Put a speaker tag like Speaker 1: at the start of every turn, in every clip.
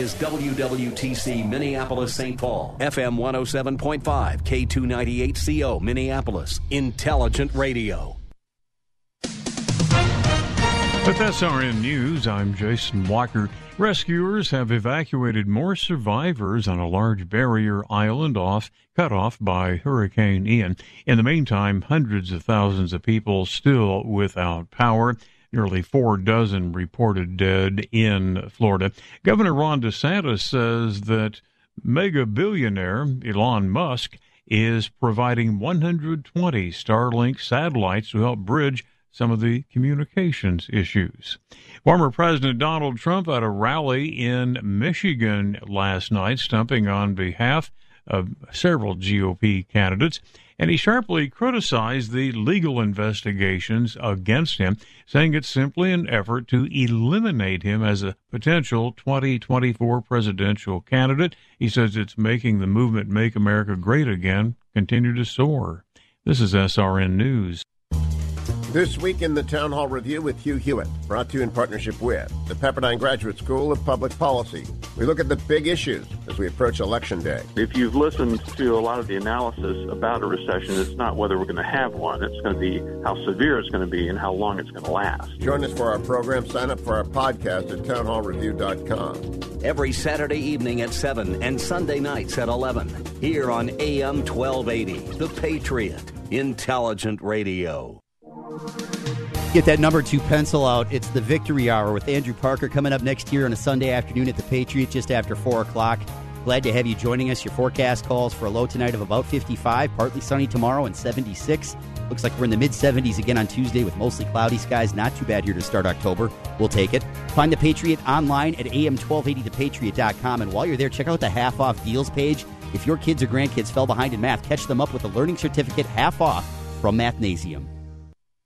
Speaker 1: Is WWTC Minneapolis St. Paul, FM 107.5, K298CO Minneapolis, Intelligent Radio.
Speaker 2: With SRN News, I'm Jason Walker. Rescuers have evacuated more survivors on a large barrier island off cut off by Hurricane Ian. In the meantime, hundreds of thousands of people still without power. Nearly four dozen reported dead in Florida. Governor Ron DeSantis says that mega billionaire Elon Musk is providing 120 Starlink satellites to help bridge some of the communications issues. Former President Donald Trump at a rally in Michigan last night, stumping on behalf of several GOP candidates, and he sharply criticized the legal investigations against him, saying it's simply an effort to eliminate him as a potential 2024 presidential candidate. He says it's making the movement Make America Great Again continue to soar. This is SRN News.
Speaker 3: This week in the Town Hall Review with Hugh Hewitt, brought to you in partnership with the Pepperdine Graduate School of Public Policy. We look at the big issues as we approach Election Day.
Speaker 4: If you've listened to a lot of the analysis about a recession, it's not whether we're going to have one, it's going to be how severe it's going to be and how long it's going to last.
Speaker 3: Join us for our program. Sign up for our podcast at townhallreview.com.
Speaker 1: Every Saturday evening at 7 and Sunday nights at 11. Here on AM 1280, The Patriot, Intelligent Radio.
Speaker 5: Get that number two pencil out. It's the Victory Hour with Andrew Parker coming up next year on a Sunday afternoon at the Patriot just after 4 o'clock. Glad to have you joining us. Your forecast calls for a low tonight of about 55, partly sunny tomorrow, and 76. Looks like we're in the mid 70s again on Tuesday with mostly cloudy skies. Not too bad here to start October. We'll take it. Find the Patriot online at am1280thepatriot.com. And while you're there, check out the half off deals page. If your kids or grandkids fell behind in math, catch them up with a learning certificate half off from Mathnasium.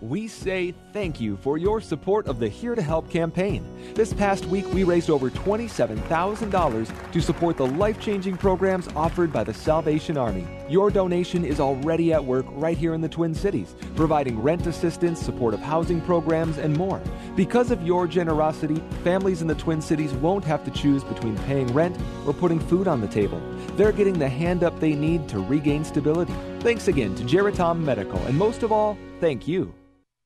Speaker 6: We say thank you for your support of the Here to Help campaign. This past week, we raised over $27,000 to support the life changing programs offered by the Salvation Army. Your donation is already at work right here in the Twin Cities, providing rent assistance, supportive housing programs, and more. Because of your generosity, families in the Twin Cities won't have to choose between paying rent or putting food on the table. They're getting the hand up they need to regain stability. Thanks again to Geritom Medical, and most of all, thank you.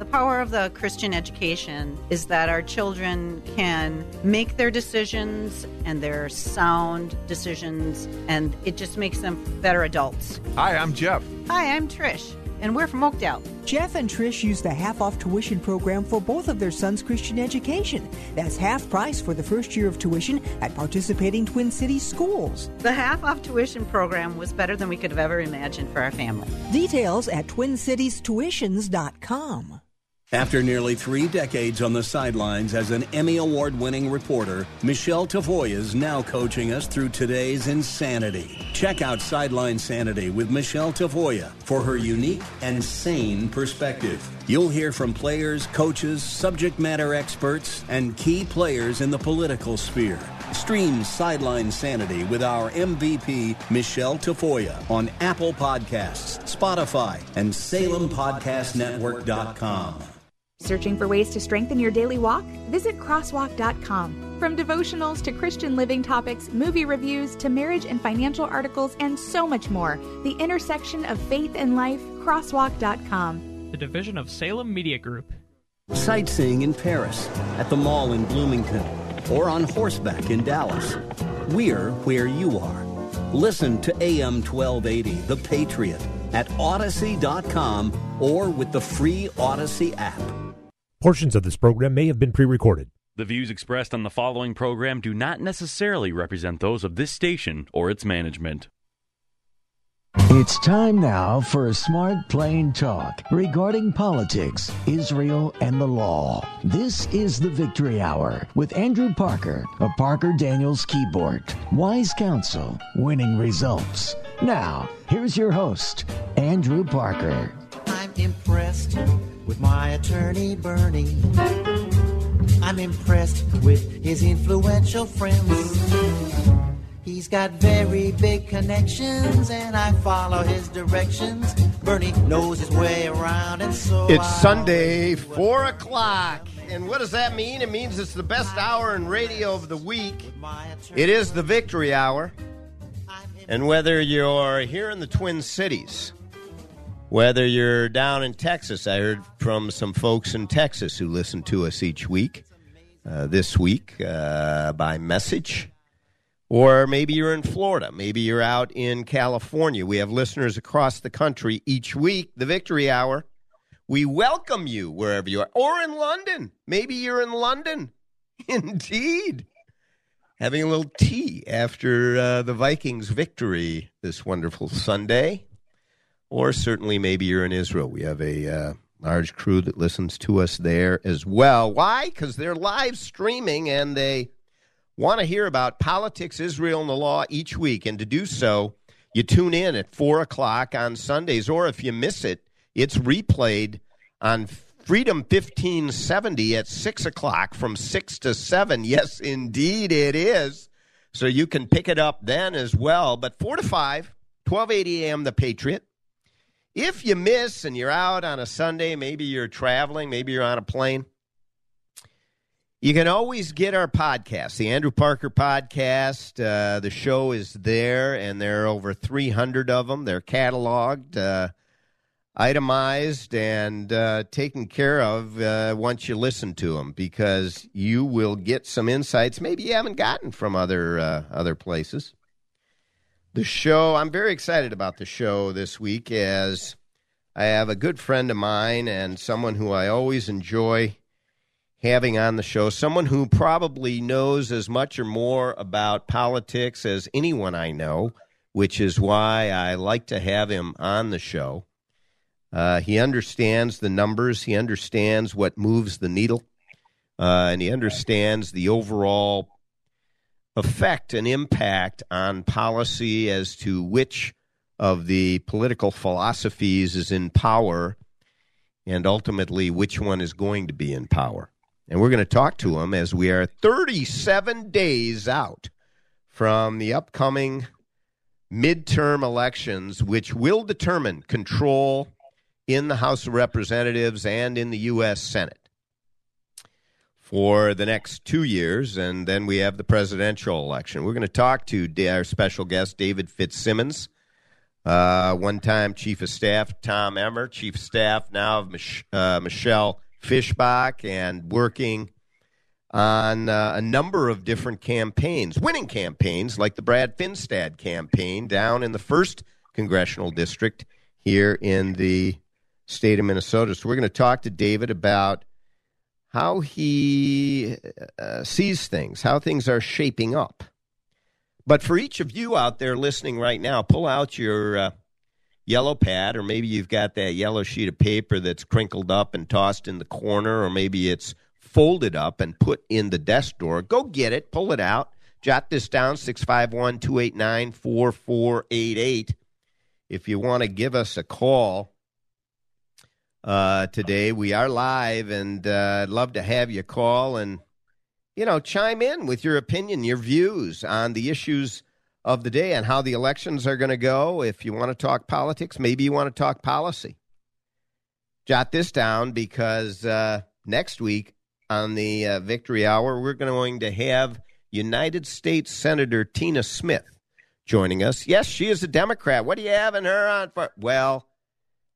Speaker 7: The power of the Christian education is that our children can make their decisions and their sound decisions, and it just makes them better adults.
Speaker 8: Hi, I'm Jeff.
Speaker 7: Hi, I'm Trish, and we're from Oakdale.
Speaker 9: Jeff and Trish use the half off tuition program for both of their sons' Christian education. That's half price for the first year of tuition at participating Twin Cities schools.
Speaker 7: The half off tuition program was better than we could have ever imagined for our family.
Speaker 9: Details at twincitiestuitions.com.
Speaker 1: After nearly three decades on the sidelines as an Emmy Award winning reporter, Michelle Tafoya is now coaching us through today's insanity. Check out Sideline Sanity with Michelle Tafoya for her unique and sane perspective. You'll hear from players, coaches, subject matter experts, and key players in the political sphere. Stream Sideline Sanity with our MVP, Michelle Tafoya, on Apple Podcasts, Spotify, and SalemPodcastNetwork.com.
Speaker 8: Searching for ways to strengthen your daily walk? Visit crosswalk.com. From devotionals to Christian living topics, movie reviews to marriage and financial articles, and so much more, the intersection of faith and life, crosswalk.com.
Speaker 10: The division of Salem Media Group.
Speaker 1: Sightseeing in Paris, at the mall in Bloomington, or on horseback in Dallas. We're where you are. Listen to AM 1280, The Patriot, at Audacy.com or with the free Audacy app.
Speaker 11: Portions of this program may have been pre recorded.
Speaker 12: The views expressed on the following program do not necessarily represent those of this station or its management.
Speaker 13: It's time now for a smart, plain talk regarding politics, Israel, and the law. This is the Victory Hour with Andrew Parker of Parker Daniels Kibort. Wise counsel, winning results. Now, here's your host, Andrew Parker.
Speaker 14: I'm impressed with my attorney, Bernie. I'm impressed with his influential friends. He's got very big connections, and I follow his directions. Bernie knows his way around, and so
Speaker 3: It's
Speaker 14: I
Speaker 3: Sunday, 4 o'clock. And what does that mean? It means it's the best hour in radio of the week. It is the victory hour. And whether you're here in the Twin Cities, whether you're down in Texas, I heard from some folks in Texas who listen to us each week, uh, this week uh, by message. Or maybe you're in Florida. Maybe you're out in California. We have listeners across the country each week. The Victory Hour. We welcome you wherever you are. Or in London. Maybe you're in London. Indeed. Having a little tea after uh, the Vikings' victory this wonderful Sunday. Or certainly maybe you're in Israel. We have a uh, large crew that listens to us there as well. Why? Because they're live streaming and they want to hear about politics, Israel, and the law each week. And to do so, you tune in at 4 o'clock on Sundays, or if you miss it, it's replayed on Freedom 1570 at 6 o'clock from 6 to 7. Yes, indeed, it is. So you can pick it up then as well. But 4 to 5, 1280 a.m., The Patriot. If you miss and you're out on a Sunday, maybe you're traveling, maybe you're on a plane, you can always get our podcast, the Andrew Parker podcast. Uh, the show is there, and there are over 300 of them. They're cataloged, uh, itemized, and uh, taken care of uh, once you listen to them because you will get some insights maybe you haven't gotten from other uh, other places. The show, I'm very excited about the show this week as I have a good friend of mine and someone who I always enjoy having on the show someone who probably knows as much or more about politics as anyone I know, which is why I like to have him on the show. Uh, he understands the numbers, he understands what moves the needle, uh, and he understands the overall effect and impact on policy as to which of the political philosophies is in power and ultimately which one is going to be in power. And we're going to talk to him as we are 37 days out from the upcoming midterm elections, which will determine control in the House of Representatives and in the U.S. Senate for the next two years. And then we have the presidential election. We're going to talk to our special guest, David FitzSimmons. Uh, one time Chief of Staff Tom Emmer, Chief of Staff now of Mich- uh, Michelle Fischbach, and working on uh, a number of different campaigns, winning campaigns like the Brad Finstad campaign down in the first congressional district here in the state of Minnesota. So we're going to talk to David about how he uh, sees things, how things are shaping up. But for each of you out there listening right now, pull out your uh, yellow pad, or maybe you've got that yellow sheet of paper that's crinkled up and tossed in the corner, or maybe it's folded up and put in the desk drawer, go get it, pull it out, jot this down 651 289 4488. If you want to give us a call uh, today, we are live, and uh, I'd love to have you call and you know chime in with your opinion, your views on the issues of the day and how the elections are going to go. If you want to talk politics, maybe you want to talk policy. Jot this down because uh, next week on the uh, Victory Hour, we're going to have United States Senator Tina Smith joining us. Yes, she is a Democrat. What are you having her on for? Well,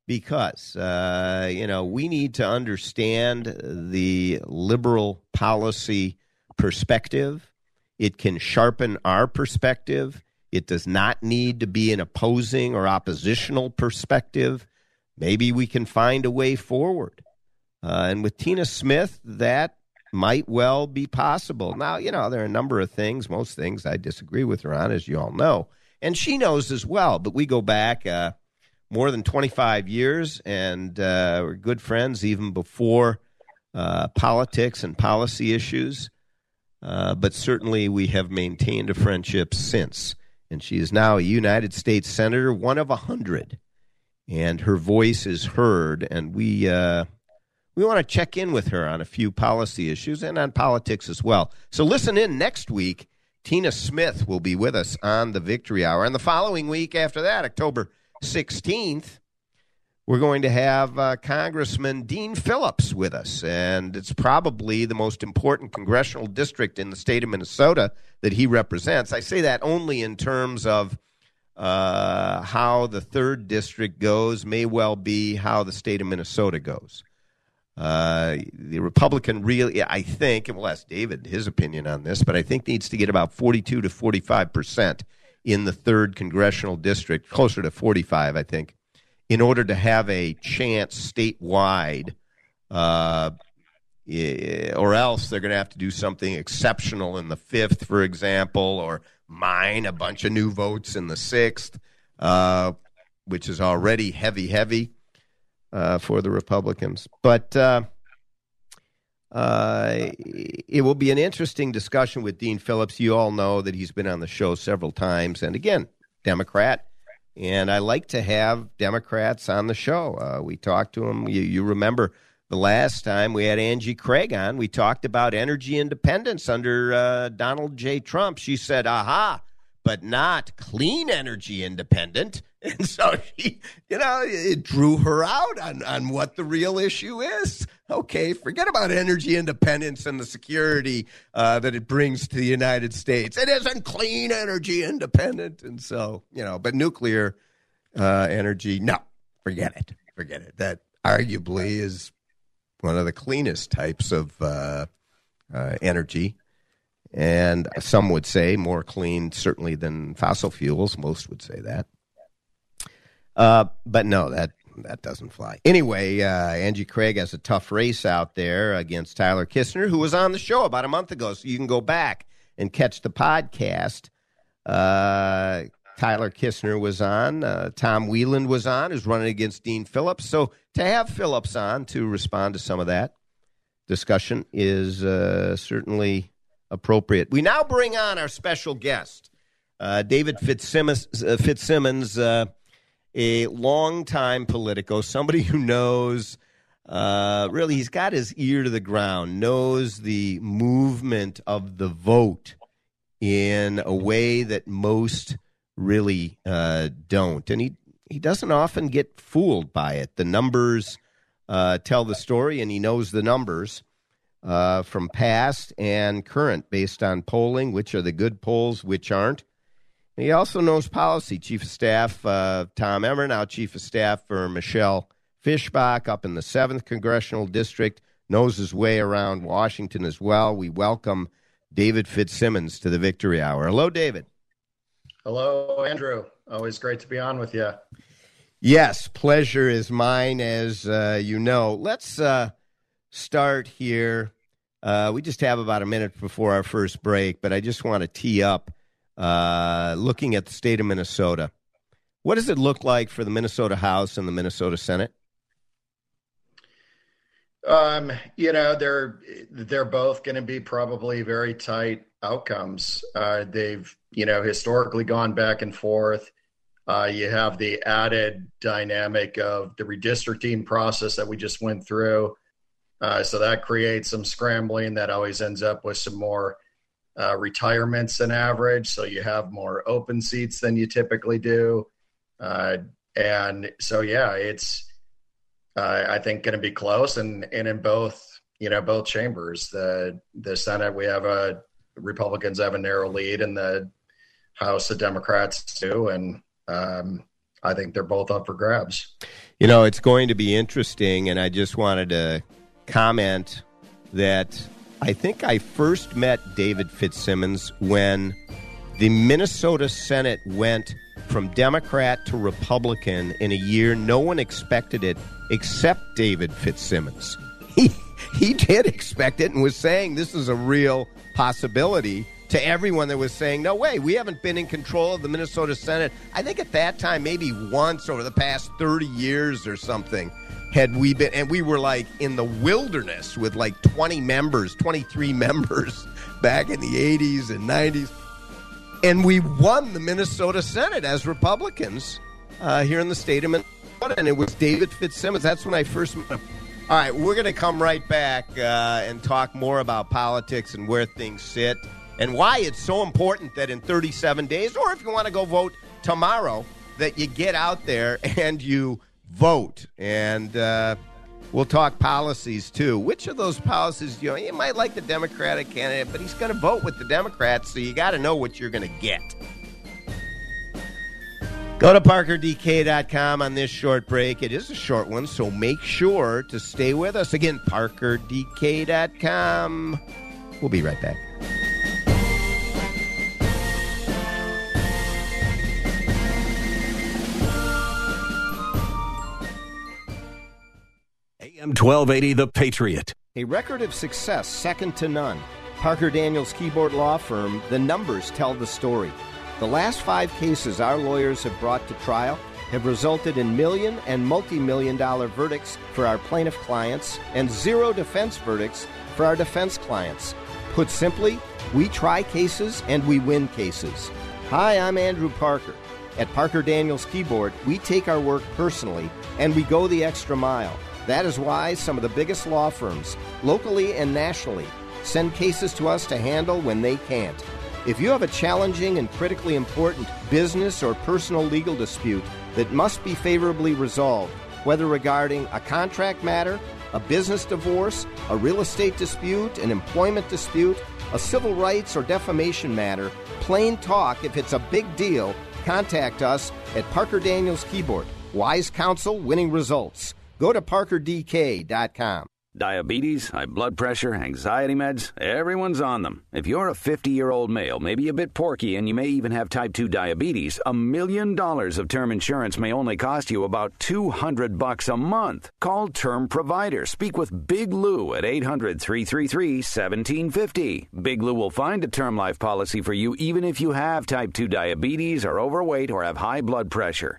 Speaker 3: because uh, you know we need to understand the liberal policy perspective it can sharpen our perspective. It does not need to be an opposing or oppositional perspective. Maybe we can find a way forward. Uh, and with Tina Smith, that might well be possible. Now, you know, there are a number of things, most things I disagree with her on, as you all know. And she knows as well, but we go back uh, more than 25 years and uh, we're good friends even before uh, politics and policy issues. Uh, but certainly we have maintained a friendship since. And she is now a United States Senator, one of a hundred. And her voice is heard, and we uh, we want to check in with her on a few policy issues and on politics as well. So listen in next week. Tina Smith will be with us on the Victory Hour, and the following week after that, October sixteenth, we're going to have uh, Congressman Dean Phillips with us, and it's probably the most important congressional district in the state of Minnesota that he represents. I say that only in terms of uh, how the third district goes, may well be how the state of Minnesota goes. Uh, the Republican really, I think, and we'll ask David his opinion on this, but I think needs to get about 42 to 45 percent in the third congressional district, closer to 45, I think in order to have a chance statewide, uh, or else they're going to have to do something exceptional in the fifth, for example, or mine a bunch of new votes in the sixth, uh, which is already heavy, heavy uh, for the Republicans. But uh, it will be an interesting discussion with Dean Phillips. You all know that he's been on the show several times, and again, Democrat and I like to have Democrats on the show. Uh, we talked to them. You, you, remember the last time we had Angie Craig on, we talked about energy independence under uh, Donald J. Trump. She said, aha, but not clean energy independent. And so she, you know, it drew her out on, on what the real issue is. Okay, forget about energy independence and the security uh, that it brings to the United States. It isn't clean energy independent. And so, you know, but nuclear uh, energy, no, forget it. Forget it. That arguably is one of the cleanest types of uh, uh energy and some would say more clean, certainly than fossil fuels. Most would say that. Uh, but no, that that doesn't fly. Anyway, uh, Angie Craig has a tough race out there against Tyler Kistner, who was on the show about a month ago. So you can go back and catch the podcast. Uh, Tyler Kistner was on. Uh, Tom Weiler was on, who's running against Dean Phillips. So to have Phillips on to respond to some of that discussion is uh, certainly appropriate. We now bring on our special guest, uh, David FitzSimmons, uh, FitzSimmons a longtime Politico, somebody who knows. Uh, really, he's got his ear to the ground, knows the movement of the vote in a way that most really uh, don't, and he he doesn't often get fooled by it. The numbers uh, tell the story, and he knows the numbers uh, from past and current based on polling, which are the good polls, which aren't. He also knows policy. Chief of Staff uh, Tom Emmer, now Chief of Staff for Michelle Fischbach up in the 7th Congressional District, knows his way around Washington as well. We welcome David FitzSimmons to the Victory Hour. Hello, David.
Speaker 15: Hello, Andrew. Always great to be on with you.
Speaker 3: Yes, pleasure is mine, as uh, you know. Let's uh, start here. Uh, we just have about a minute before our first break, but I just want to tee up uh, looking at the state of Minnesota. What does it look like for the Minnesota House and the Minnesota Senate?
Speaker 15: Um, you know, they're they're both going to be probably very tight outcomes. Uh, they've you know historically gone back and forth. Uh, you have the added dynamic of the redistricting process that we just went through. Uh, so that creates some scrambling that always ends up with some more uh, retirements than average. So you have more open seats than you typically do. Uh, and so, yeah, it's, uh, I think, going to be close. And, and in both, you know, both chambers, the, the Senate, we have a Republicans have a narrow lead in the House, the Democrats do. And, um, I think they're both up for grabs.
Speaker 3: You know, it's going to be interesting, and I just wanted to comment that I think I first met David FitzSimmons when the Minnesota Senate went from Democrat to Republican in a year no one expected it except David FitzSimmons. He he did expect it and was saying this is a real possibility to everyone that was saying, no way, we haven't been in control of the Minnesota Senate. I think at that time, maybe once over the past 30 years or something, had we been, and we were like in the wilderness with like 20 members, 23 members back in the 80s and 90s. And we won the Minnesota Senate as Republicans uh, here in the state of Minnesota. And it was David FitzSimmons. That's when I first met him. All right, we're going to come right back uh, and talk more about politics and where things sit and why it's so important that in 37 days, or if you want to go vote tomorrow, that you get out there and you vote. And uh, we'll talk policies too. Which of those policies, you know, you might like the Democratic candidate, but he's going to vote with the Democrats, so you got to know what you're going to get. Go to parkerdk.com on this short break. It is a short one, so make sure to stay with us. Again, parkerdk.com. We'll be right back.
Speaker 1: 1280, The Patriot.
Speaker 3: A record of success second to none. Parker Daniels Kibort Law Firm, the numbers tell the story. The last five cases our lawyers have brought to trial have resulted in million and multi million dollar verdicts for our plaintiff clients and zero defense verdicts for our defense clients. Put simply, we try cases and we win cases. Hi, I'm Andrew Parker. At Parker Daniels Kibort, we take our work personally and we go the extra mile. That is why some of the biggest law firms, locally and nationally, send cases to us to handle when they can't. If you have a challenging and critically important business or personal legal dispute that must be favorably resolved, whether regarding a contract matter, a business divorce, a real estate dispute, an employment dispute, a civil rights or defamation matter, plain talk, if it's a big deal, contact us at Parker Daniels Kibort. Wise counsel, winning results. Go to parkerdk.com.
Speaker 16: Diabetes, high blood pressure, anxiety meds, everyone's on them. If you're a 50 year old male, maybe a bit porky, and you may even have type 2 diabetes, a million dollars of term insurance may only cost you about 200 bucks a month. Call Term Provider. Speak with Big Lou at 800 333 1750. Big Lou will find a term life policy for you even if you have type 2 diabetes, are overweight, or have high blood pressure.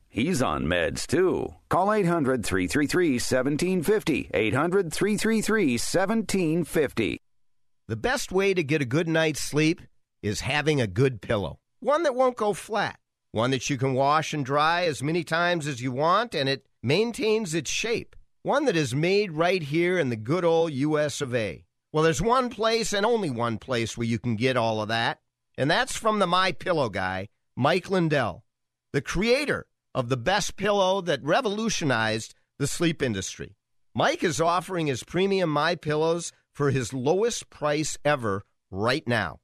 Speaker 16: He's on meds too. Call 800 333 1750. 800 333 1750.
Speaker 3: The best way to get a good night's sleep is having a good pillow. One that won't go flat. One that you can wash and dry as many times as you want and it maintains its shape. One that is made right here in the good old US of A. Well, there's one place and only one place where you can get all of that, and that's from the My Pillow guy, Mike Lindell, the creator of the best pillow that revolutionized the sleep industry. Mike is offering his premium My Pillows for his lowest price ever right now.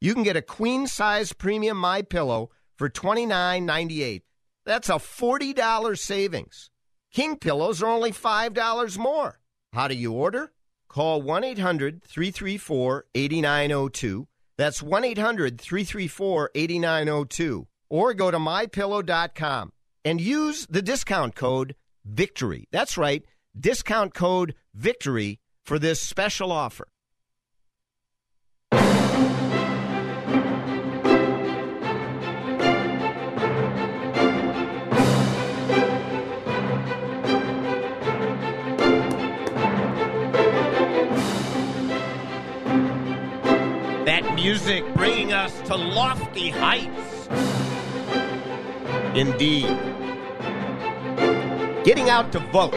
Speaker 3: You can get a queen size premium My Pillow for $29.98. That's a $40 savings. King pillows are only $5 more. How do you order? Call 1 800 334 8902. That's 1 800 334 8902. Or go to mypillow.com and use the discount code VICTORY. That's right, discount code VICTORY for this special offer. That music bringing us to lofty heights. Indeed. Getting out to vote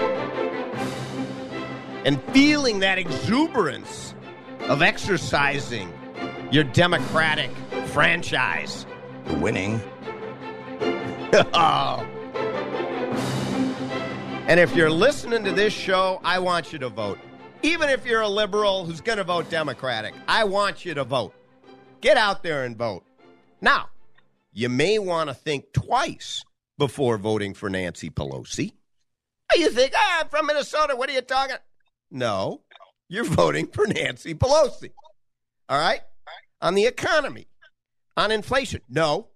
Speaker 3: and feeling that exuberance of exercising your democratic franchise.
Speaker 17: Winning.
Speaker 3: oh. And if you're listening to this show, I want you to vote. Even if you're a liberal who's going to vote Democratic, I want you to vote. Get out there and vote. Now, you may want to think twice before voting for Nancy Pelosi. You think, ah, I'm from Minnesota. What are you talking? No, you're voting for Nancy Pelosi. All right? On the economy, on inflation. No,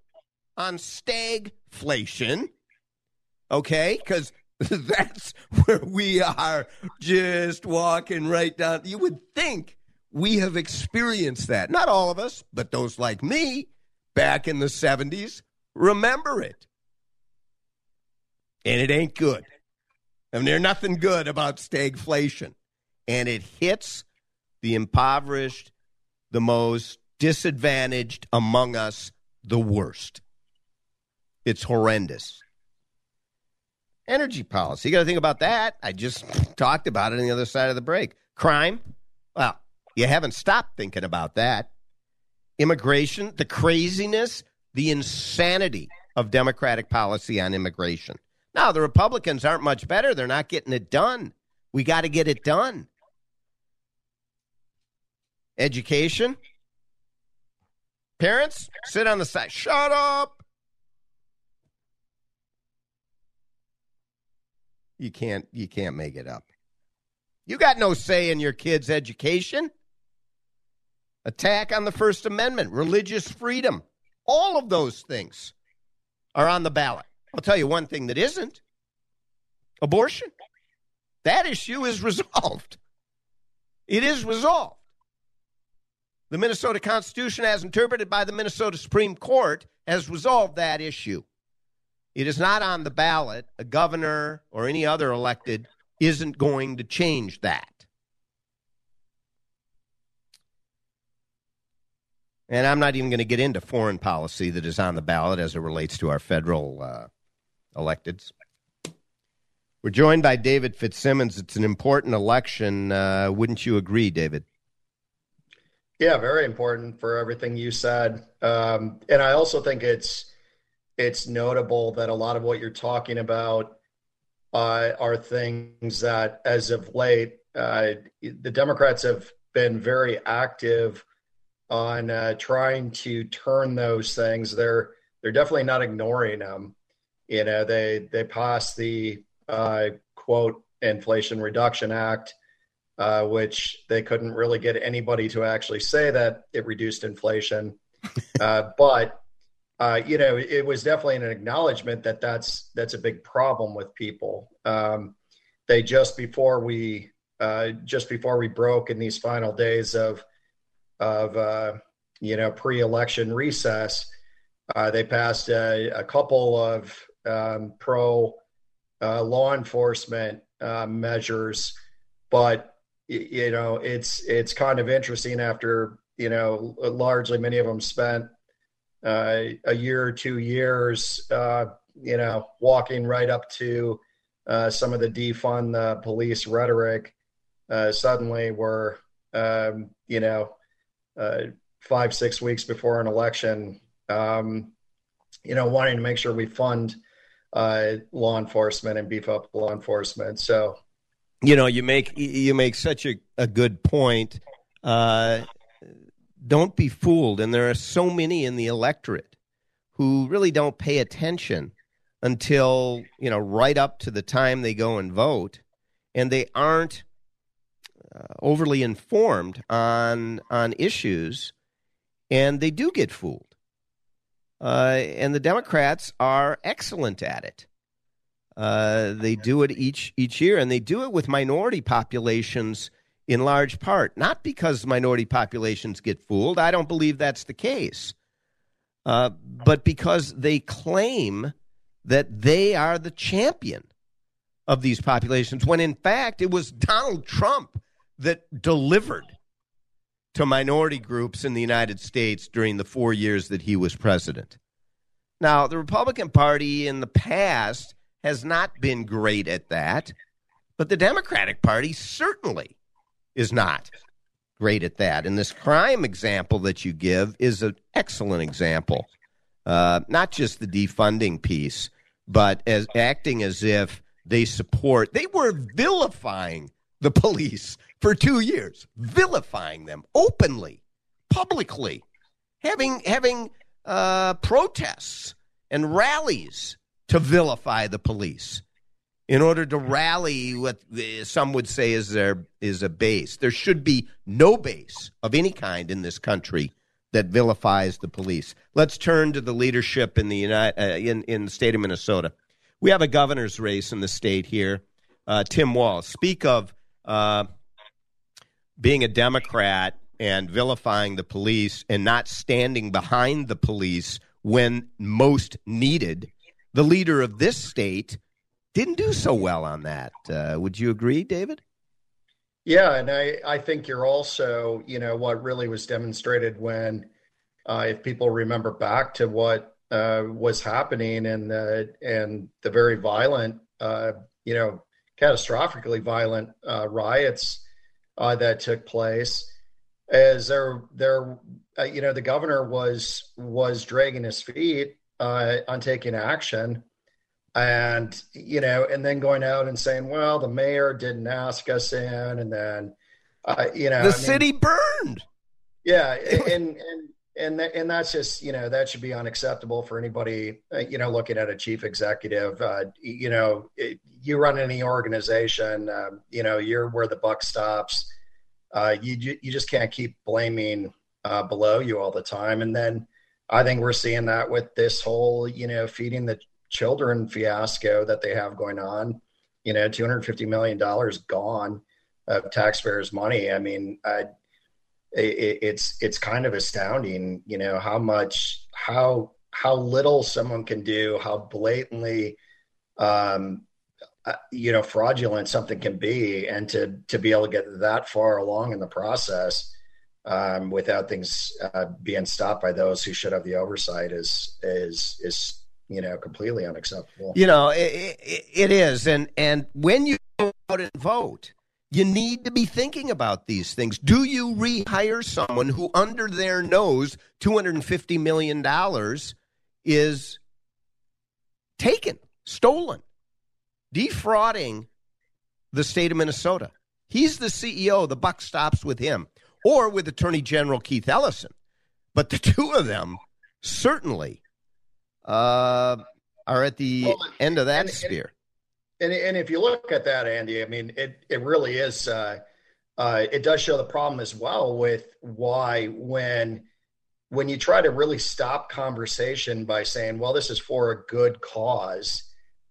Speaker 3: on stagflation. Okay? Because that's where we are just walking right down. You would think we have experienced that. Not all of us, but those like me back in the 70s remember it. And it ain't good. I mean, there's nothing good about stagflation. And it hits the impoverished, the most disadvantaged among us the worst. It's horrendous. Energy policy. You got to think about that. I just talked about it on the other side of the break. Crime. Well, you haven't stopped thinking about that. Immigration, the craziness, the insanity of Democratic policy on immigration. Now, the Republicans aren't much better. They're not getting it done. We got to get it done. Education. Parents, sit on the side. Shut up. You can't you can't make it up. You got no say in your kids' education. Attack on the First Amendment, religious freedom. All of those things are on the ballot. I'll tell you one thing that isn't abortion. That issue is resolved. It is resolved. The Minnesota Constitution, as interpreted by the Minnesota Supreme Court, has resolved that issue. It is not on the ballot. A governor or any other elected isn't going to change that. And I'm not even going to get into foreign policy that is on the ballot as it relates to our federal uh, electeds. We're joined by David FitzSimmons. It's an important election. Uh, wouldn't you agree, David?
Speaker 15: Yeah, very important for everything you said. Um, and I also think it's it's notable that a lot of what you're talking about uh, are things that, as of late, uh, the Democrats have been very active on uh, trying to turn those things. They're they're definitely not ignoring them. You know, they they passed the uh, quote Inflation Reduction Act, uh, which they couldn't really get anybody to actually say that it reduced inflation, uh, but uh, you know, it was definitely an acknowledgement that that's that's a big problem with people. Um, they just before we uh, just before we broke in these final days of of uh, you know pre-election recess, uh, they passed a, a couple of um, pro uh, law enforcement uh, measures, but you know it's it's kind of interesting after you know largely many of them spent uh, a year or two years, uh, you know, walking right up to some of the defund the police rhetoric, suddenly we're, um, you know, uh, five, six weeks before an election, um, you know, wanting to make sure we fund uh, law enforcement and beef up law enforcement. So,
Speaker 3: you know, you make you make such a, a good point. Uh, don't be fooled. And there are so many in the electorate who really don't pay attention until, you know, right up to the time they go and vote, and they aren't overly informed on on issues, and they do get fooled. Uh, and the Democrats are excellent at it. Uh, they do it each each year, and they do it with minority populations in large part. Not because minority populations get fooled. I don't believe that's the case, uh, but because they claim that they are the champion of these populations, when in fact it was Donald Trump that delivered to minority groups in the United States during the four years that he was president. Now, the Republican Party in the past has not been great at that, but the Democratic Party certainly is not great at that. And this crime example that you give is an excellent example. Uh, not just the defunding piece, but as acting as if they support. They were vilifying the police for two years, vilifying them openly, publicly, having having uh, protests and rallies to vilify the police in order to rally what some would say is there is a base. There should be no base of any kind in this country that vilifies the police. Let's turn to the leadership in the United, uh, in in the state of Minnesota. We have a governor's race in the state here. Uh, Tim Walz. Speak of uh, being a Democrat and vilifying the police and not standing behind the police when most needed. The leader of this state didn't do so well on that. Uh, would you agree, David?
Speaker 15: Yeah, and I, I think you're also, you know, what really was demonstrated when, uh, if people remember back to what uh, was happening and uh, and the very violent, uh, you know, catastrophically violent uh, riots uh, that took place, as there there, you know, the governor was was dragging his feet on taking action and you know and then going out and saying well the mayor didn't ask us in and then uh, you know
Speaker 3: the I city mean, burned.
Speaker 15: Yeah and and and and that's just you know that should be unacceptable for anybody uh, you know looking at a chief executive uh, you know it, you run any organization um, you know you're where the buck stops uh, you you just can't keep blaming uh, below you all the time and then I think we're seeing that with this whole, you know, feeding the children fiasco that they have going on. You know, two hundred fifty million dollars gone of taxpayers' money. I mean, I, it, it's it's kind of astounding. You know how much how how little someone can do, how blatantly, um, uh, you know, fraudulent something can be, and to to be able to get that far along in the process. Um, without things uh, being stopped by those who should have the oversight is is is you know, completely unacceptable.
Speaker 3: You know, it, it, it is, and and when you go out and vote, you need to be thinking about these things. Do you rehire someone who, under their nose, two hundred and fifty million dollars is taken, stolen, defrauding the state of Minnesota? He's the CEO. The buck stops with him, or with Attorney General Keith Ellison. But the two of them certainly uh, are at the well, end of that
Speaker 15: and,
Speaker 3: sphere.
Speaker 15: And, and, if you look at that, Andy, I mean, it, it really is, uh, uh, it does show the problem as well with why when when you try to really stop conversation by saying, well, this is for a good cause,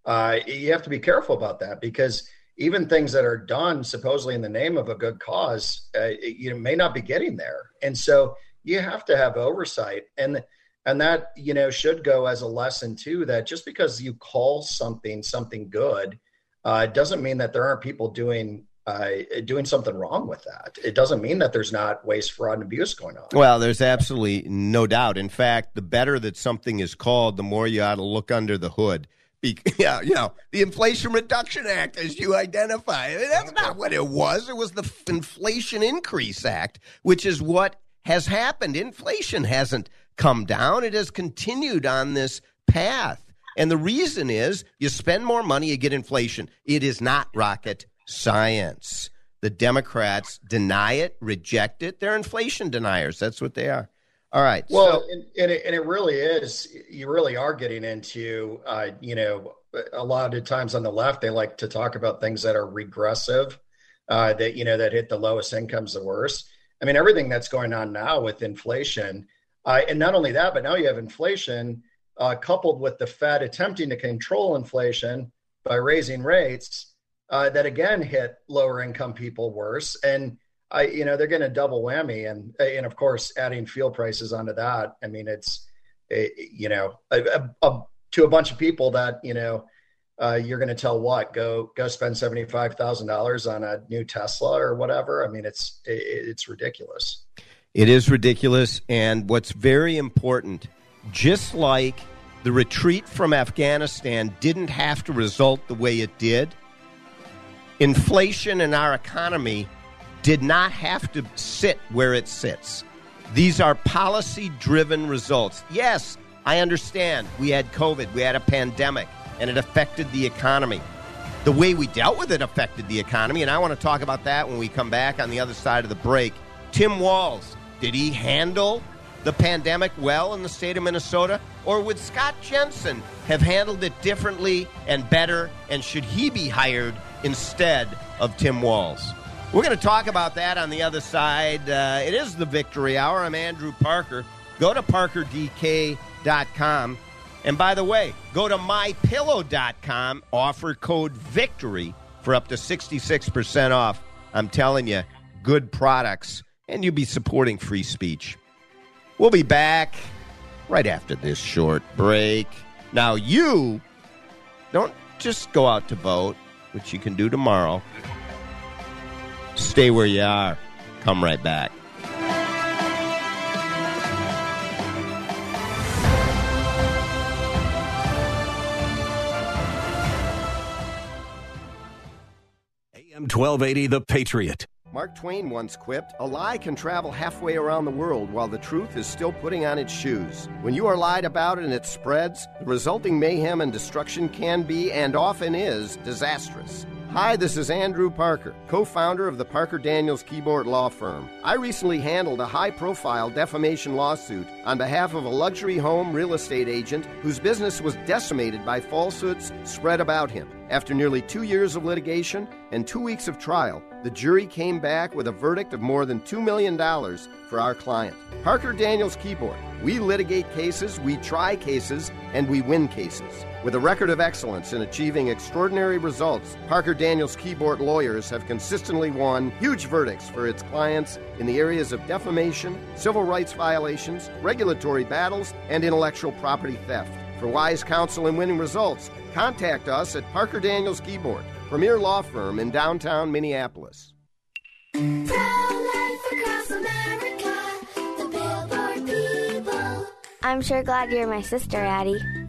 Speaker 15: uh, you have to be careful about that because even things that are done supposedly in the name of a good cause, uh, you may not be getting there. And so you have to have oversight. And and that you know should go as a lesson too that just because you call something something good uh, doesn't mean that there aren't people doing uh, doing something wrong with that. It doesn't mean that there's not waste, fraud, and abuse going on.
Speaker 3: Well, there's absolutely no doubt. In fact, the better that something is called, the more you ought to look under the hood. Be- yeah, you know, the Inflation Reduction Act, as you identify, that's not what it was. It was the Inflation Increase Act, which is what has happened. Inflation hasn't come down. It has continued on this path. And the reason is you spend more money, you get inflation. It is not rocket science. The Democrats deny it, reject it. They're inflation deniers. That's what they are. All right.
Speaker 15: Well,
Speaker 3: so,
Speaker 15: and, and, it, and it really is. You really are getting into, uh, you know, a lot of times on the left, they like to talk about things that are regressive, uh, that, you know, that hit the lowest incomes the worst. I mean, everything that's going on now with inflation, uh, and not only that, but now you have inflation uh, coupled with the Fed attempting to control inflation by raising rates uh, that again hit lower income people worse. And I, you know, they're going to double whammy, and and of course, adding fuel prices onto that. I mean, it's, it, you know, a, a, a, to a bunch of people that you know, uh, you're going to tell what go go spend seventy five thousand dollars on a new Tesla or whatever. I mean, it's it, it's ridiculous.
Speaker 3: It is ridiculous, and what's very important, just like the retreat from Afghanistan didn't have to result the way it did. Inflation in our economy did not have to sit where it sits. These are policy driven results. Yes, I understand we had COVID, we had a pandemic, and it affected the economy. The way we dealt with it affected the economy, and I want to talk about that when we come back on the other side of the break. Tim Walz, did he handle the pandemic well in the state of Minnesota? Or would Scott Jensen have handled it differently and better? And should he be hired instead of Tim Walz? We're going to talk about that on the other side. Uh, it is the Victory Hour. I'm Andrew Parker. Go to parkerdk.com. And by the way, go to mypillow.com, offer code VICTORY for up to 66% off. I'm telling you, good products, and you'll be supporting free speech. We'll be back right after this short break. Now, you don't just go out to vote, which you can do tomorrow. Stay where you are. Come right back.
Speaker 1: AM 1280, The Patriot.
Speaker 3: Mark Twain once quipped, A lie can travel halfway around the world while the truth is still putting on its shoes. When you are lied about and it spreads, the resulting mayhem and destruction can be, and often is, disastrous. Hi, this is Andrew Parker, co founder of the Parker Daniels Kibort Law Firm. I recently handled a high profile defamation lawsuit on behalf of a luxury home real estate agent whose business was decimated by falsehoods spread about him. After nearly two years of litigation and two weeks of trial, the jury came back with a verdict of more than $2 million for our client. Parker Daniels Kibort. We litigate cases, we try cases, and we win cases. With a record of excellence in achieving extraordinary results, Parker Daniels Kibort lawyers have consistently won huge verdicts for its clients in the areas of defamation, civil rights violations, regulatory battles, and intellectual property theft. For wise counsel and winning results, contact us at Parker Daniels Kibort, premier law firm in downtown Minneapolis.
Speaker 17: I'm sure glad you're my sister, Addie.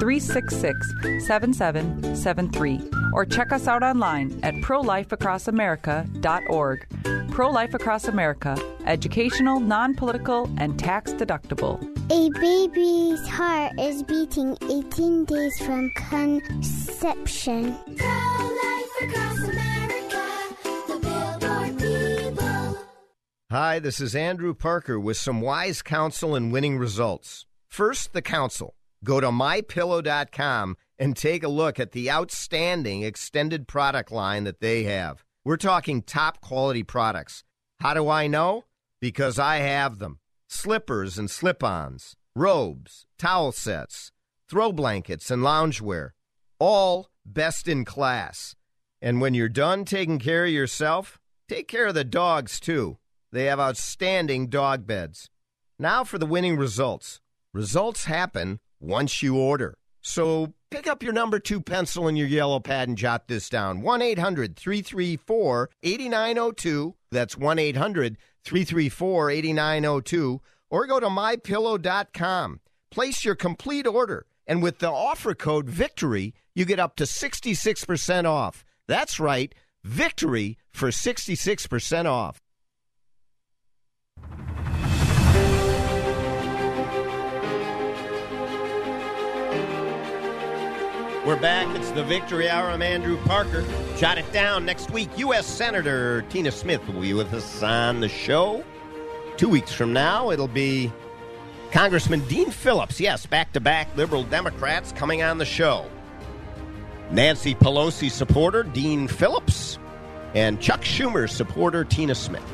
Speaker 18: 366 7773 or check us out online at prolifeacrossamerica.org. Pro Life Across America, educational, non political, and tax deductible.
Speaker 17: A baby's heart is beating 18 days from conception.
Speaker 3: Hi, this is Andrew Parker with some wise counsel and winning results. First, the counsel. Go to mypillow.com and take a look at the outstanding extended product line that they have. We're talking top quality products. How do I know? Because I have them slippers and slip ons, robes, towel sets, throw blankets, and loungewear. All best in class. And when you're done taking care of yourself, take care of the dogs too. They have outstanding dog beds. Now for the winning results. Results happen once you order. So pick up your number two pencil and your yellow pad and jot this down 1 800 334 8902. That's 1 800 334 8902. Or go to mypillow.com. Place your complete order. And with the offer code VICTORY, you get up to 66% off. That's right, VICTORY for 66% off. We're back. It's the Victory Hour. I'm Andrew Parker. Jot it down. Next week, U.S. Senator Tina Smith will be with us on the show. Two weeks from now, it'll be Congressman Dean Phillips. Yes, back to back liberal Democrats coming on the show. Nancy Pelosi supporter Dean Phillips and Chuck Schumer supporter Tina Smith.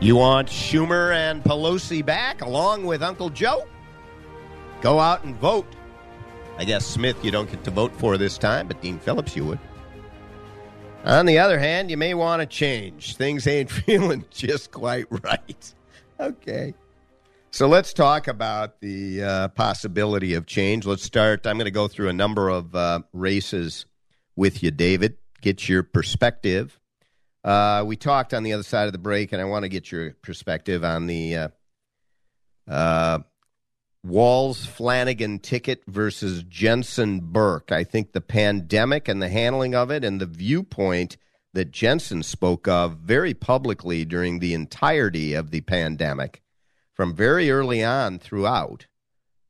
Speaker 3: You want Schumer and Pelosi back along with Uncle Joe? Go out and vote. I guess Smith you don't get to vote for this time, but Dean Phillips you would. On the other hand, you may want to change. Things ain't feeling just quite right. Okay. So let's talk about the uh, possibility of change. Let's start. I'm going to go through a number of uh, races with you, David. Get your perspective. Uh, we talked on the other side of the break, and I want to get your perspective on the uh, Flanagan ticket versus Jensen Birk. I think the pandemic and the handling of it and the viewpoint that Jensen spoke of very publicly during the entirety of the pandemic from very early on throughout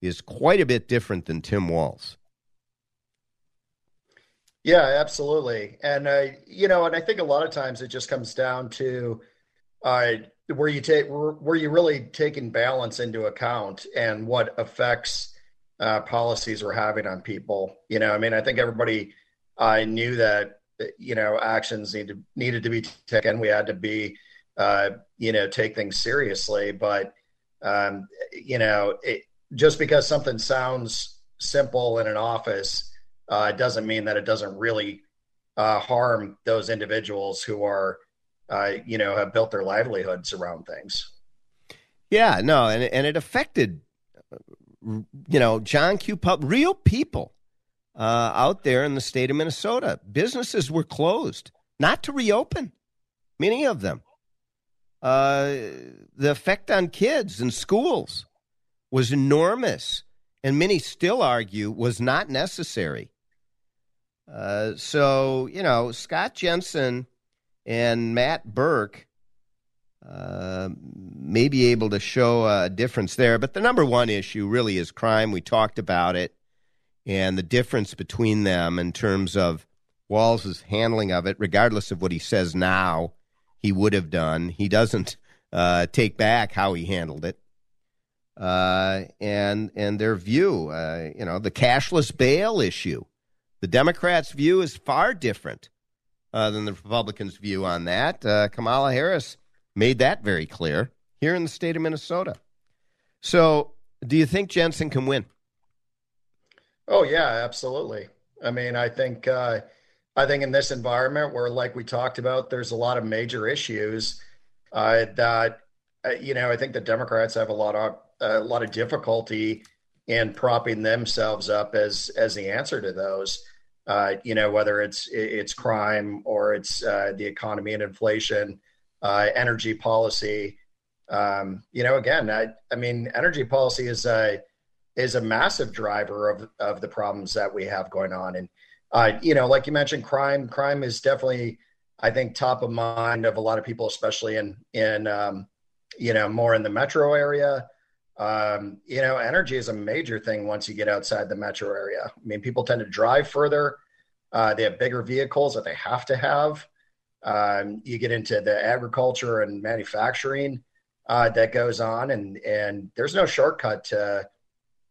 Speaker 3: is quite a bit different than Tim Walz.
Speaker 15: Yeah, absolutely. And, uh, you know, and I think a lot of times it just comes down to uh, where you take where you really taking balance into account and what effects uh, policies were having on people. You know, I mean, I think everybody I uh, knew that you know actions needed needed to be taken. We had to be uh, you know take things seriously, but um, you know, it, just because something sounds simple in an office uh, doesn't mean that it doesn't really uh, harm those individuals who are uh, you know, have built their livelihoods around things.
Speaker 3: Yeah, no, and and it affected, you know, John Q. Pub, real people uh, out there in the state of Minnesota. Businesses were closed, not to reopen, many of them. Uh, the effect on kids and schools was enormous, and many still argue was not necessary. Uh, so, you know, Scott Jensen and Matt Birk uh, may be able to show a difference there. But the number one issue really is crime. We talked about it and the difference between them in terms of Walz's handling of it, regardless of what he says now, he would have done. He doesn't uh, take back how he handled it. Uh, and and their view, uh, you know, the cashless bail issue. The Democrats' view is far different uh, than the Republicans' view on that. Uh, Kamala Harris made that very clear here in the state of Minnesota. So, do you think Jensen can win?
Speaker 15: Oh yeah, absolutely. I mean, I think uh, I think in this environment where, like we talked about, there's a lot of major issues uh, that uh, you know. I think the Democrats have a lot of a lot of difficulty in propping themselves up as as the answer to those uh, you know, whether it's it's crime or it's uh, the economy and inflation, uh, energy policy. Um, you know, again, I, I, mean, energy policy is a is a massive driver of of the problems that we have going on, and uh, you know, like you mentioned, crime crime is definitely, I think, top of mind of a lot of people, especially in in um, you know more in the metro area. Um, you know, energy is a major thing once you get outside the metro area. I mean, people tend to drive further. Uh, they have bigger vehicles that they have to have. Um, you get into the agriculture and manufacturing uh, that goes on, and and there's no shortcut to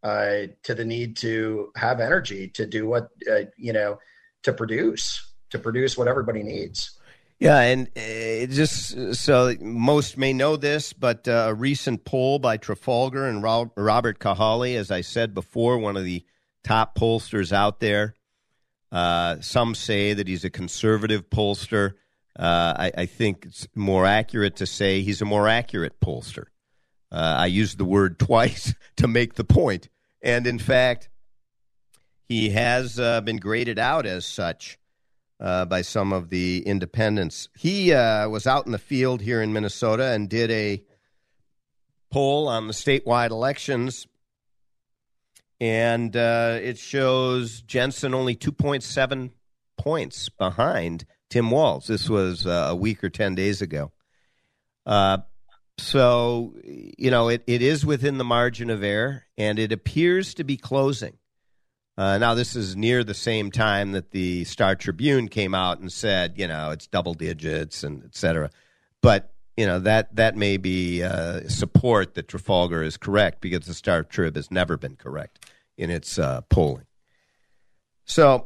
Speaker 15: uh, to the need to have energy to do what uh, you know to produce to produce what everybody needs.
Speaker 3: Yeah, and uh, just so most may know this, but uh, a recent poll by Trafalgar and Robert Cahaly, as I said before, one of the top pollsters out there. Uh, some say that he's a conservative pollster. Uh, I, I, think it's more accurate to say he's a more accurate pollster. Uh, I used the word twice to make the point. And in fact, he has uh, been graded out as such uh, by some of the independents. He uh, was out in the field here in Minnesota and did a poll on the statewide elections and uh, it shows Jensen only 2.7 points behind Tim Walz. This was uh, a week or 10 days ago. Uh, so, you know, it, it is within the margin of error, and it appears to be closing. Uh, now, this is near the same time that the Star Tribune came out and said, you know, it's double digits and et cetera. But, you know, that, that may be uh, support that Trafalgar is correct because the Star Trib has never been correct in its uh, polling. So,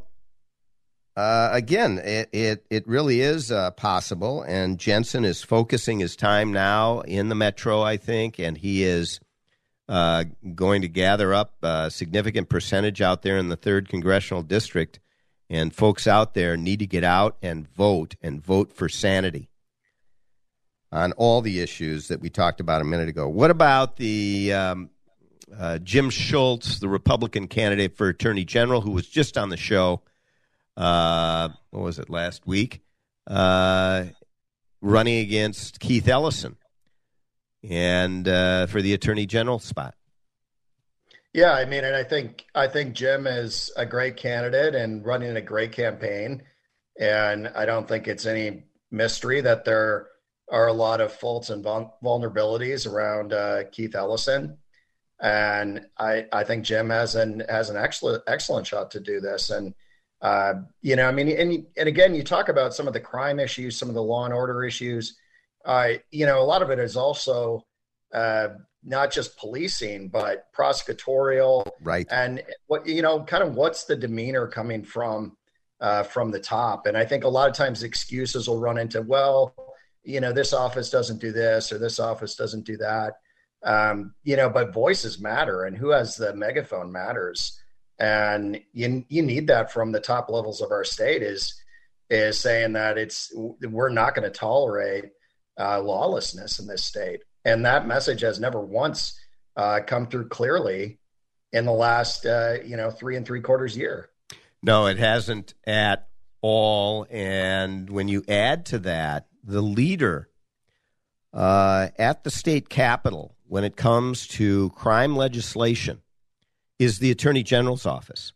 Speaker 3: uh, again, it, it, it really is uh, possible, and Jensen is focusing his time now in the metro, I think, and he is uh, going to gather up a significant percentage out there in the third congressional district. And folks out there need to get out and vote and vote for sanity on all the issues that we talked about a minute ago. What about the um, uh, Jim Schultz, the Republican candidate for Attorney General, who was just on the show? Uh, what was it last week? Uh, running against Keith Ellison and uh, for the attorney general spot.
Speaker 15: Yeah, I mean, and I think I think Jim is a great candidate and running a great campaign, and I don't think it's any mystery that there are a lot of faults and vulnerabilities around uh, Keith Ellison, and I I think Jim has an has an excellent excellent shot to do this, and uh, you know, I mean, and and again, you talk about some of the crime issues, some of the law and order issues uh, you know, a lot of it is also uh, not just policing, but prosecutorial,
Speaker 3: right?
Speaker 15: And what you know, kind of what's the demeanor coming from uh, from the top? And I think a lot of times excuses will run into, well, you know, this office doesn't do this or this office doesn't do that. Um, you know, but voices matter, and who has the megaphone matters. And you you need that from the top levels of our state is is saying that it's we're not going to tolerate uh, lawlessness in this state. And that message has never once uh, come through clearly in the last, uh, you know, three and three quarters year.
Speaker 3: No, it hasn't at all. And when you add to that, the leader uh, at the state capitol when it comes to crime legislation is the Attorney General's office.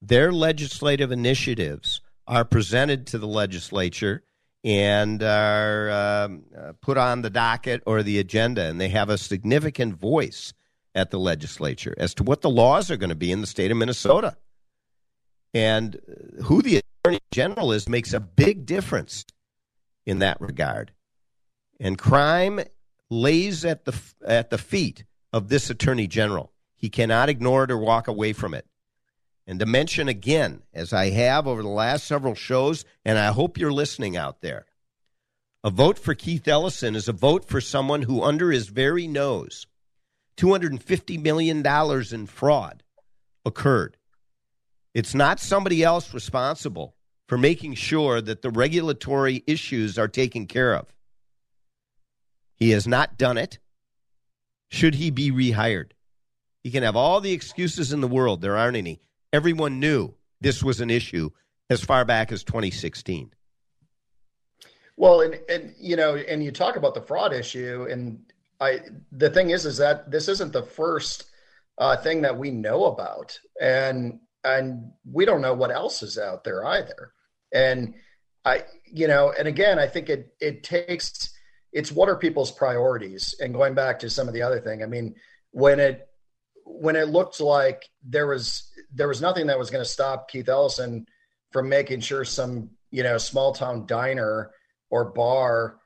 Speaker 3: Their legislative initiatives are presented to the legislature and are um, uh, put on the docket or the agenda, and they have a significant voice at the legislature as to what the laws are going to be in the state of Minnesota. And who the attorney general is makes a big difference in that regard. And crime lays at the at the feet of this attorney general. He cannot ignore it or walk away from it and to mention again, as I have over the last several shows, and I hope you're listening out there, a vote for Keith Ellison is a vote for someone who, under his very nose, $250 million in fraud occurred. It's not somebody else responsible for making sure that the regulatory issues are taken care of. He has not done it. Should he be rehired? He can have all the excuses in the world. There aren't any. Everyone knew this was an issue as far back as 2016.
Speaker 15: Well, and, and you know, and you talk about the fraud issue, and I the thing is, is that this isn't the first uh, thing that we know about, and and we don't know what else is out there either. And I, you know, and again, I think it it takes it's what are people's priorities, and going back to some of the other thing. I mean, when it when it looked like there was there was nothing that was going to stop Keith Ellison from making sure some you know small town diner or bar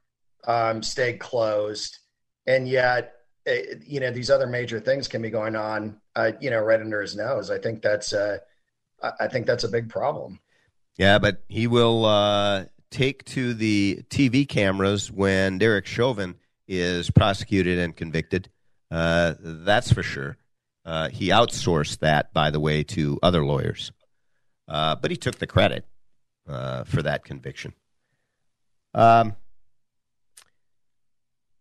Speaker 15: um, stayed closed, and yet uh, you know these other major things can be going on uh, you know right under his nose. I think that's uh, I think that's a big problem.
Speaker 3: Yeah, but he will uh, take to the TV cameras when Derek Chauvin is prosecuted and convicted. Uh, that's for sure. Uh, he outsourced that, by the way, to other lawyers. Uh, but he took the credit uh, for that conviction. Um,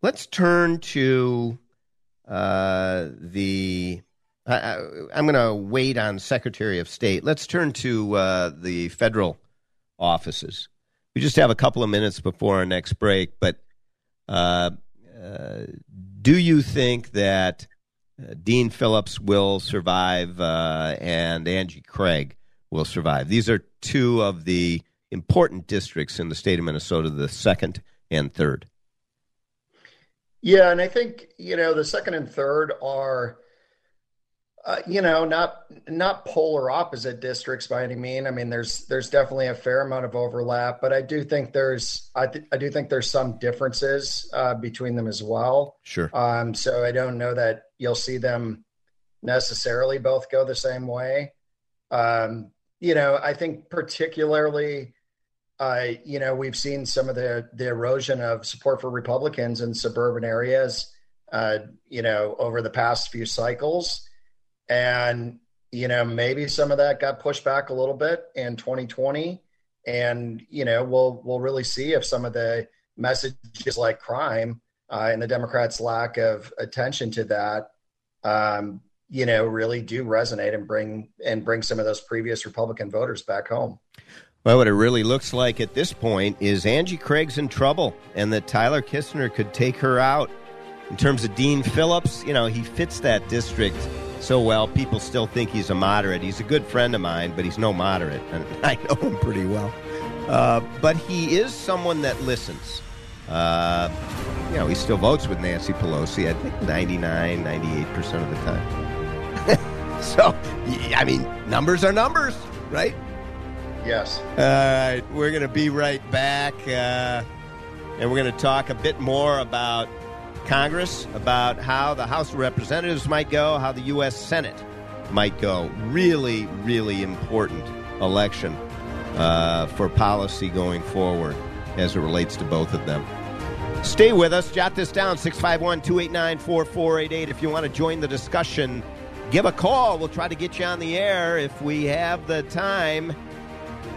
Speaker 3: let's turn to uh, the. I, am going to wait on Secretary of State. Let's turn to uh, the federal offices. We just have a couple of minutes before our next break, but uh, do you think that uh, Dean Phillips will survive, uh, and Angie Craig will survive. These are two of the important districts in the state of Minnesota, the second and third.
Speaker 15: Yeah, and I think you know the second and third are, uh, you know, not not polar opposite districts by any mean. I mean, there's there's definitely a fair amount of overlap, but I do think there's I, th- I do think there's some differences uh, between them as well.
Speaker 3: Sure.
Speaker 15: Um, so I don't know that you'll see them necessarily both go the same way. Um, you know, I think particularly uh, you know, we've seen some of the the erosion of support for Republicans in suburban areas, uh, you know, over the past few cycles, and you know, maybe some of that got pushed back a little bit in 2020, and you know, we'll we'll really see if some of the messages like crime uh, and the Democrats' lack of attention to that, um, you know, really do resonate and bring and bring some of those previous Republican voters back home.
Speaker 3: Well, what it really looks like at this point is Angie Craig's in trouble and that Tyler Kistner could take her out. In terms of Dean Phillips, you know, he fits that district so well, people still think he's a moderate. He's a good friend of mine, but he's no moderate. And I know him pretty well. Uh, but he is someone that listens. Uh, you know, he still votes with Nancy Pelosi, I think 99, 98% of the time. so, I mean, numbers are numbers, right?
Speaker 15: Yes.
Speaker 3: All right, we're going to be right back, uh, and we're going to talk a bit more about Congress, about how the House of Representatives might go, how the U.S. Senate might go. Really, really important election uh, for policy going forward as it relates to both of them. Stay with us. Jot this down 651 289 4488. If you want to join the discussion, give a call. We'll try to get you on the air if we have the time.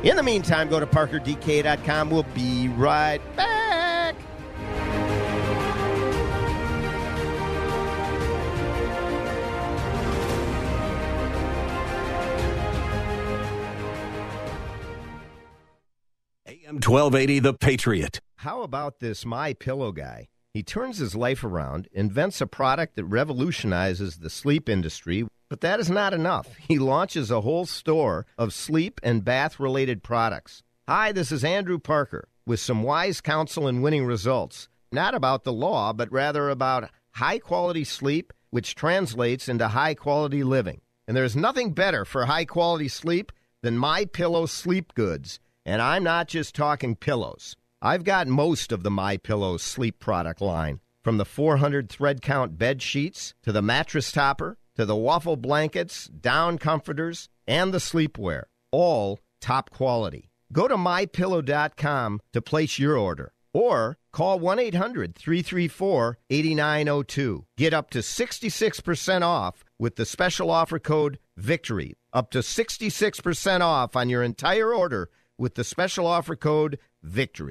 Speaker 3: In the meantime, go to parkerdk.com. We'll be right back.
Speaker 1: 1280, The Patriot.
Speaker 3: How about this My Pillow guy? He turns his life around, invents a product that revolutionizes the sleep industry, but that is not enough. He launches a whole store of sleep and bath related products. Hi, this is Andrew Parker with some wise counsel and winning results. Not about the law, but rather about high quality sleep, which translates into high quality living. And there's nothing better for high quality sleep than My Pillow sleep goods. And I'm not just talking pillows. I've got most of the My Pillow sleep product line, from the 400 thread count bed sheets to the mattress topper to the waffle blankets, down comforters, and the sleepwear, all top quality. Go to mypillow.com to place your order or call 1 800 334 8902. Get up to 66% off with the special offer code VICTORY. Up to 66% off on your entire order with the special offer code VICTORY.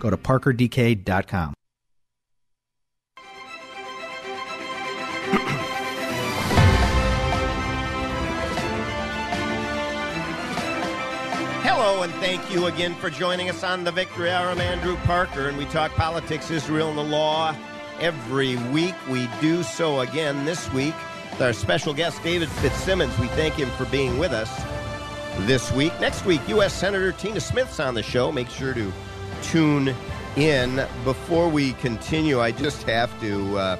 Speaker 19: Go to parkerdk.com.
Speaker 3: Hello, and thank you again for joining us on the Victory Hour. I'm Andrew Parker, and we talk politics, Israel, and the law every week. We do so again this week with our special guest, David FitzSimmons. We thank him for being with us this week. Next week, U.S. Senator Tina Smith's on the show. Make sure to tune in. Before we continue, I just have to uh,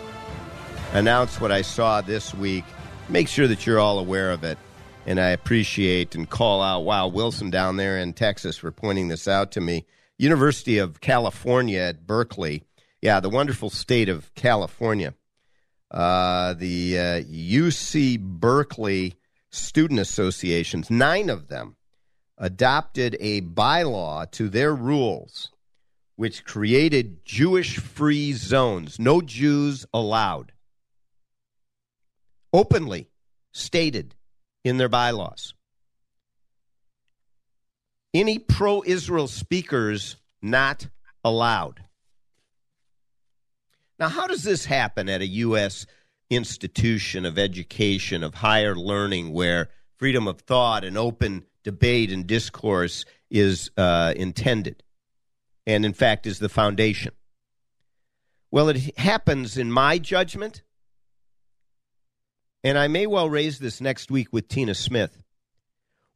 Speaker 3: announce what I saw this week. Make sure that you're all aware of it. And I appreciate and call out, wow, Wilson down there in Texas for pointing this out to me. University of California at Berkeley yeah, the wonderful state of California. Uh, the uh, UC Berkeley student associations, nine of them, adopted a bylaw to their rules which created Jewish free zones, no Jews allowed. Openly stated in their bylaws. Any pro Israel speakers not allowed. Now, how does this happen at a U.S. institution of education, of higher learning, where freedom of thought and open debate and discourse is uh, intended and, in fact, is the foundation? Well, it happens, in my judgment, and I may well raise this next week with Tina Smith,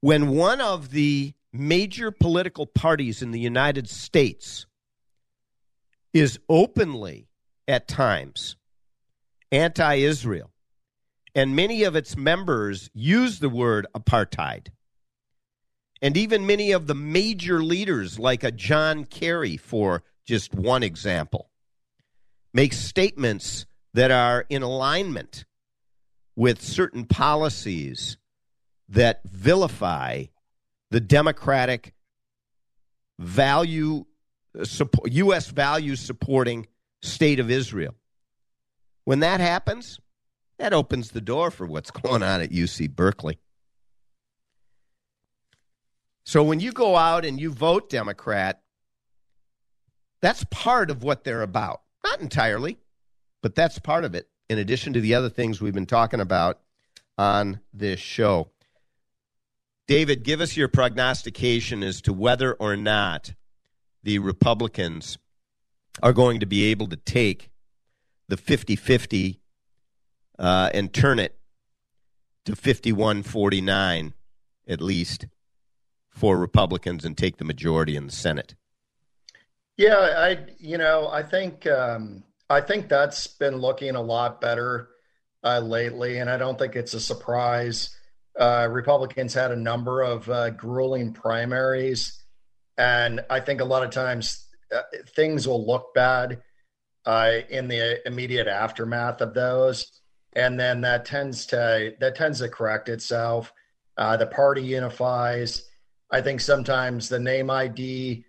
Speaker 3: when one of the major political parties in the United States is openly at times anti Israel. And many of its members use the word apartheid. And even many of the major leaders, like a John Kerry, for just one example, make statements that are in alignment with certain policies that vilify the democratic value, uh, U.S. values supporting state of Israel. When that happens, that opens the door for what's going on at UC Berkeley. So when you go out and you vote Democrat, that's part of what they're about. Not entirely, but that's part of it, in addition to the other things we've been talking about on this show. David, give us your prognostication as to whether or not the Republicans are going to be able to take the 50 50 uh, and turn it to 51 49 at least for Republicans and take the majority in the Senate.
Speaker 15: Yeah, I you know I think um, I think that's been looking a lot better uh, lately, and I don't think it's a surprise. Uh, Republicans had a number of uh, grueling primaries, and I think a lot of times uh, things will look bad uh, in the immediate aftermath of those, and then that tends to that tends to correct itself. Uh, the party unifies. I think sometimes the name ID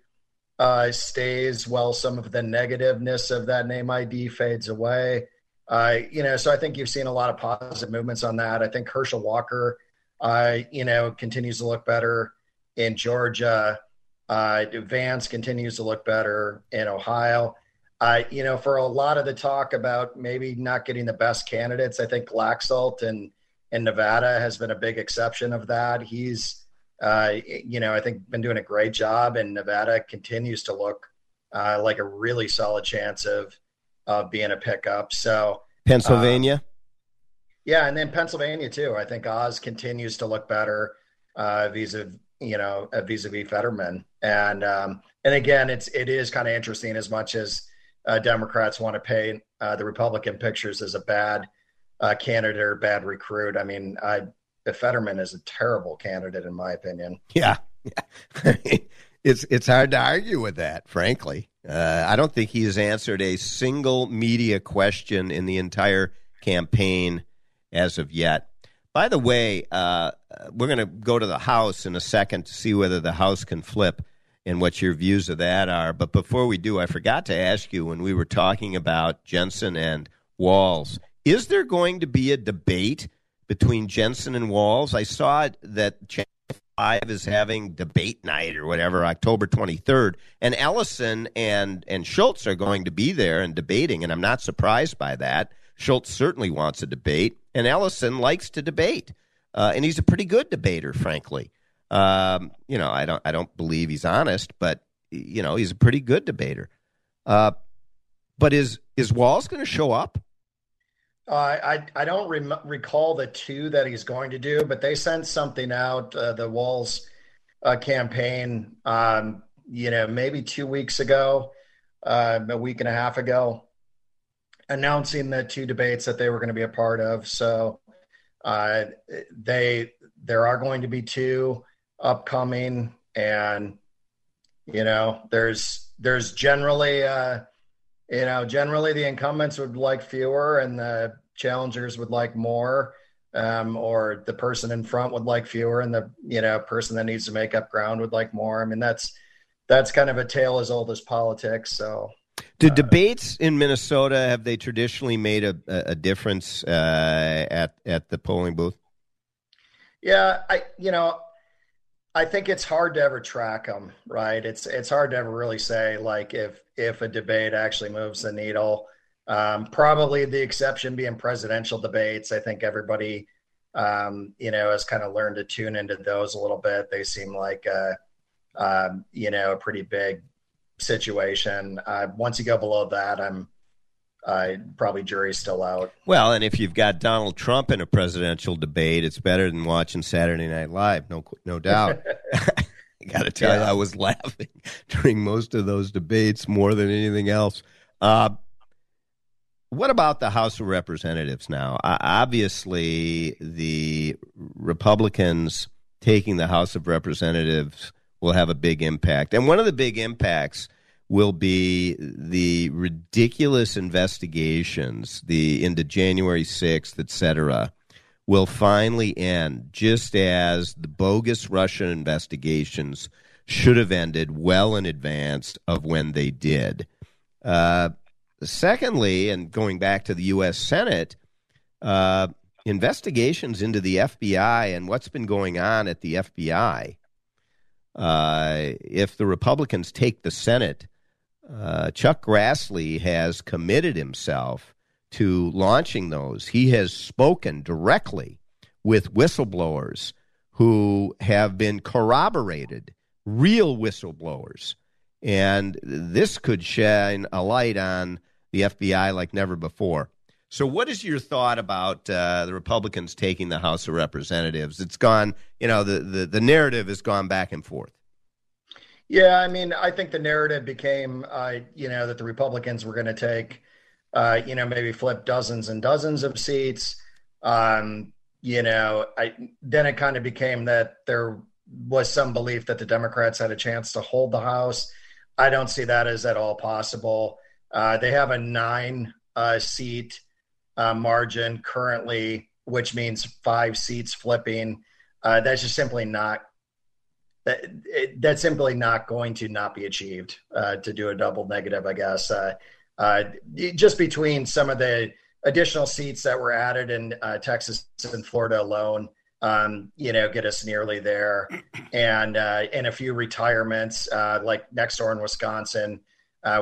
Speaker 15: uh, stays while some of the negativeness of that name ID fades away. Uh, you know, so I think you've seen a lot of positive movements on that. I think Herschel Walker, uh, you know, continues to look better in Georgia. Uh, Vance continues to look better in Ohio. Uh, you know, for a lot of the talk about maybe not getting the best candidates, I think Laxalt and in Nevada has been a big exception of that. He's, uh, you know, I think been doing a great job, and Nevada continues to look uh, like a really solid chance of of being a pickup. So
Speaker 3: Pennsylvania,
Speaker 15: um, yeah, and then Pennsylvania too. I think Oz continues to look better uh, vis-a-vis you know, vis-a-vis Fetterman. And um, and again, it's it is kind of interesting as much as uh, Democrats want to paint uh, the Republican pictures as a bad uh, candidate or bad recruit. I mean, I, Fetterman is a terrible candidate in my opinion.
Speaker 3: Yeah, yeah. it's it's hard to argue with that, frankly. Uh, I don't think he has answered a single media question in the entire campaign as of yet. By the way, uh, we're going to go to the House in a second to see whether the House can flip and what your views of that are. But before we do, I forgot to ask you when we were talking about Jensen and Walz. is there going to be a debate between Jensen and Walz. I saw that Channel 5 is having debate night or whatever, October 23rd, and Ellison and, and Schultz are going to be there and debating, and I'm not surprised by that. Schultz certainly wants a debate, and Ellison likes to debate. Uh, and he's a pretty good debater, frankly. Um, you know, I don't I don't believe he's honest, but you know, he's a pretty good debater. Uh, but is is Walz going to show up?
Speaker 15: Uh, I I don't rem- recall the two that he's going to do, but they sent something out uh, the Walz uh, campaign. Um, you know, maybe two weeks ago, uh, a week and a half ago, announcing the two debates that they were going to be a part of. So uh, they there are going to be two upcoming, and you know, there's there's generally uh, you know generally the incumbents would like fewer, and the challengers would like more. Um, or the person in front would like fewer, and the you know person that needs to make up ground would like more. I mean, that's that's kind of a tale as old as politics. So
Speaker 3: do debates in Minnesota have they traditionally made a, a difference uh, at at the polling booth?
Speaker 15: Yeah, I you know I think it's hard to ever track them, right? It's it's hard to ever really say like if if a debate actually moves the needle. Um, probably the exception being presidential debates. I think everybody, um, you know, has kind of learned to tune into those a little bit. They seem like, um, you know, a pretty big situation. Uh, once you go below that, I'm uh, probably jury's still out.
Speaker 3: Well, and if you've got Donald Trump in a presidential debate, it's better than watching Saturday Night Live. No, no doubt. I got to tell yeah. you, I was laughing during most of those debates more than anything else. Uh, what about the House of Representatives now? Uh, obviously, the Republicans taking the House of Representatives will have a big impact. And one of the big impacts will be the ridiculous investigations, the into January 6th, et cetera, will finally end just as the bogus Russian investigations should have ended well in advance of when they did. Uh, secondly, and going back to the U.S. Senate, uh, investigations into the FBI and what's been going on at the FBI uh, if the Republicans take the Senate, uh, Chuck Grassley has committed himself to launching those. He has spoken directly with whistleblowers who have been corroborated, real whistleblowers. And this could shine a light on the FBI like never before. So, what is your thought about uh, the Republicans taking the House of Representatives? It's gone, you know, the, the, the narrative has gone back and forth.
Speaker 15: Yeah, I mean, I think the narrative became, uh, you know, that the Republicans were going to take, uh, you know, maybe flip dozens and dozens of seats. Um, you know, I then it kind of became that there was some belief that the Democrats had a chance to hold the House. I don't see that as at all possible. Uh, they have a nine uh, seat uh, margin currently, which means five seats flipping. Uh, that's just simply not that it, that's simply not going to not be achieved uh, to do a double negative. I guess uh, uh, just between some of the additional seats that were added in uh, Texas and Florida alone. Um, you know, get us nearly there, and and a few retirements like next door in Wisconsin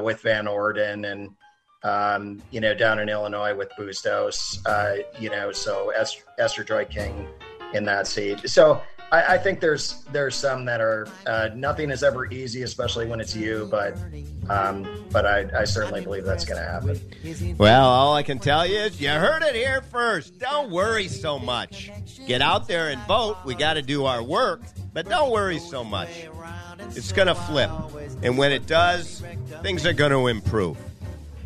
Speaker 15: with Van Orden and um, you know, down in Illinois with Bustos, uh, you know, so Esther, Esther Joy King in that seat. So I, I think there's there's some that are uh, nothing is ever easy, especially when it's you. But um, but I, I certainly believe that's going to happen.
Speaker 3: Well, all I can tell you is you heard it here first. Don't worry so much. Get out there and vote. We got to do our work, but don't worry so much. It's going to flip, and when it does, things are going to improve.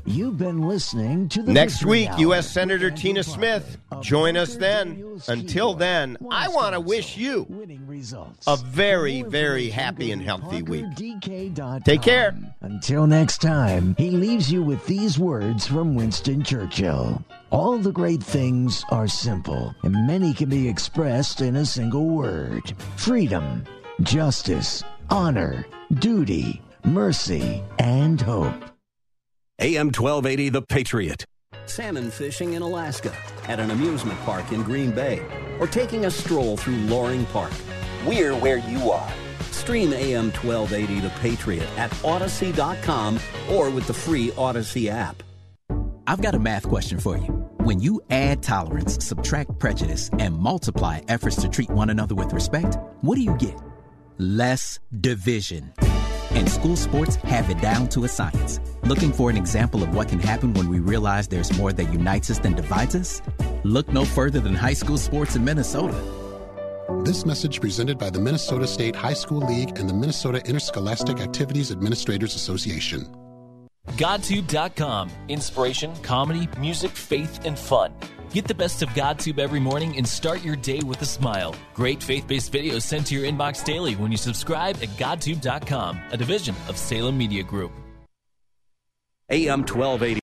Speaker 13: You've been listening to the
Speaker 3: Next week,
Speaker 13: Hour.
Speaker 3: U.S. Senator Tina Smith. Join us then. Until then, I want to wish you a very, very happy and healthy week. Take care.
Speaker 13: Until next time, he leaves you with these words from Winston Churchill. All the great things are simple, and many can be expressed in a single word freedom, justice, honor, duty, mercy, and hope.
Speaker 1: AM 1280, The Patriot. Salmon fishing in Alaska, at an amusement park in Green Bay, or taking a stroll through Loring Park. We're where you are. Stream AM 1280, The Patriot at Audacy.com or with the free Audacy app.
Speaker 20: I've got a math question for you. When you add tolerance, subtract prejudice, and multiply efforts to treat one another with respect, what do you get? Less division. And school sports have it down to a science. Looking for an example of what can happen when we realize there's more that unites us than divides us? Look no further than high school sports in Minnesota.
Speaker 21: This message presented by the Minnesota State High School League and the Minnesota Interscholastic Activities Administrators Association.
Speaker 22: GodTube.com. Inspiration, comedy, music, faith, and fun. Get the best of GodTube every morning and start your day with a smile. Great faith based videos sent to your inbox daily when you subscribe at GodTube.com, a division of Salem Media Group.
Speaker 1: AM 1280.